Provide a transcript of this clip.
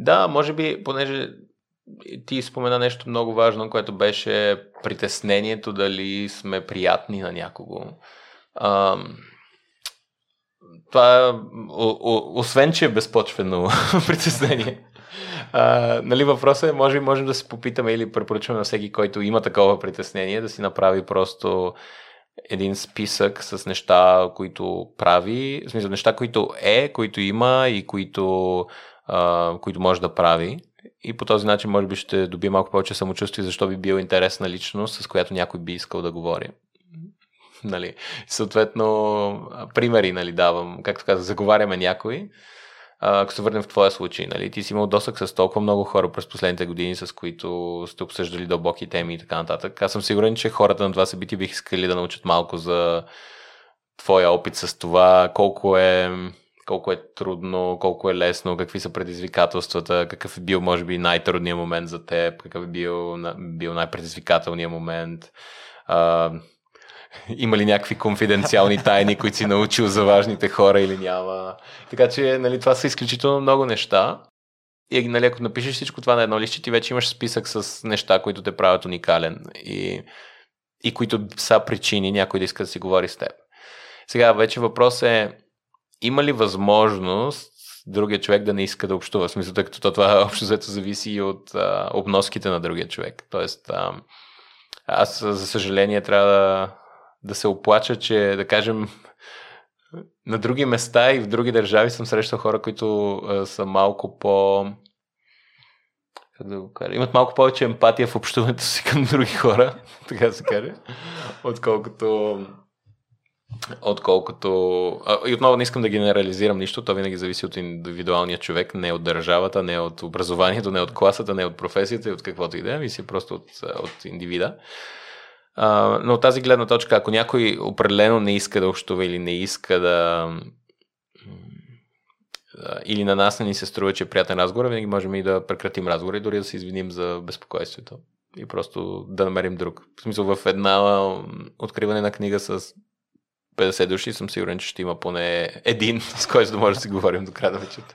Да, може би, понеже ти спомена нещо много важно, което беше притеснението дали сме приятни на някого. А, това, о, освен, че е безпочвено притеснение, а, нали, въпросът е, може би можем да се попитаме или препоръчваме на всеки, който има такова притеснение, да си направи просто един списък с неща, които прави, в смисъл неща, които е, които има и които, а, които може да прави. И по този начин, може би, ще добие малко повече самочувствие, защо би бил интересна личност, с която някой би искал да говори. Нали, съответно, примери нали, давам, както казах, заговаряме някой. Ако се върнем в твоя случай, нали, ти си имал досък с толкова много хора през последните години, с които сте обсъждали дълбоки теми и така нататък. Аз съм сигурен, че хората на това събитие бих искали да научат малко за твоя опит с това, колко е, колко е трудно, колко е лесно, какви са предизвикателствата, какъв е бил, може би, най-трудният момент за теб, какъв е бил, бил най-предизвикателният момент. А, има ли някакви конфиденциални тайни, които си научил за важните хора или няма. Така че, нали, това са изключително много неща. И нали, ако напишеш всичко това на едно лище, ти вече имаш списък с неща, които те правят уникален и, и които са причини някой да иска да си говори с теб. Сега вече въпрос е, има ли възможност другия човек да не иска да общува? В смисъл, тъй като това общо взето зависи и от а, обноските на другия човек. Тоест, а, аз, за съжаление, трябва да, да се оплача, че, да кажем, на други места и в други държави съм срещал хора, които а, са малко по... Как да го кажа? Имат малко повече емпатия в общуването си към други хора, така се каже, отколкото отколкото... А, и отново не искам да генерализирам нищо, то винаги зависи от индивидуалния човек, не от държавата, не от образованието, не от класата, не от професията и от каквото и да е, мисли просто от, от индивида. А, но от тази гледна точка, ако някой определено не иска да общува или не иска да или на нас не ни се струва, че е приятен разговор, винаги можем и да прекратим разговора и дори да се извиним за безпокойствието. И просто да намерим друг. В смисъл, в една откриване на книга с 50 души съм сигурен, че ще има поне един, с който да може да си говорим до края на вечерта.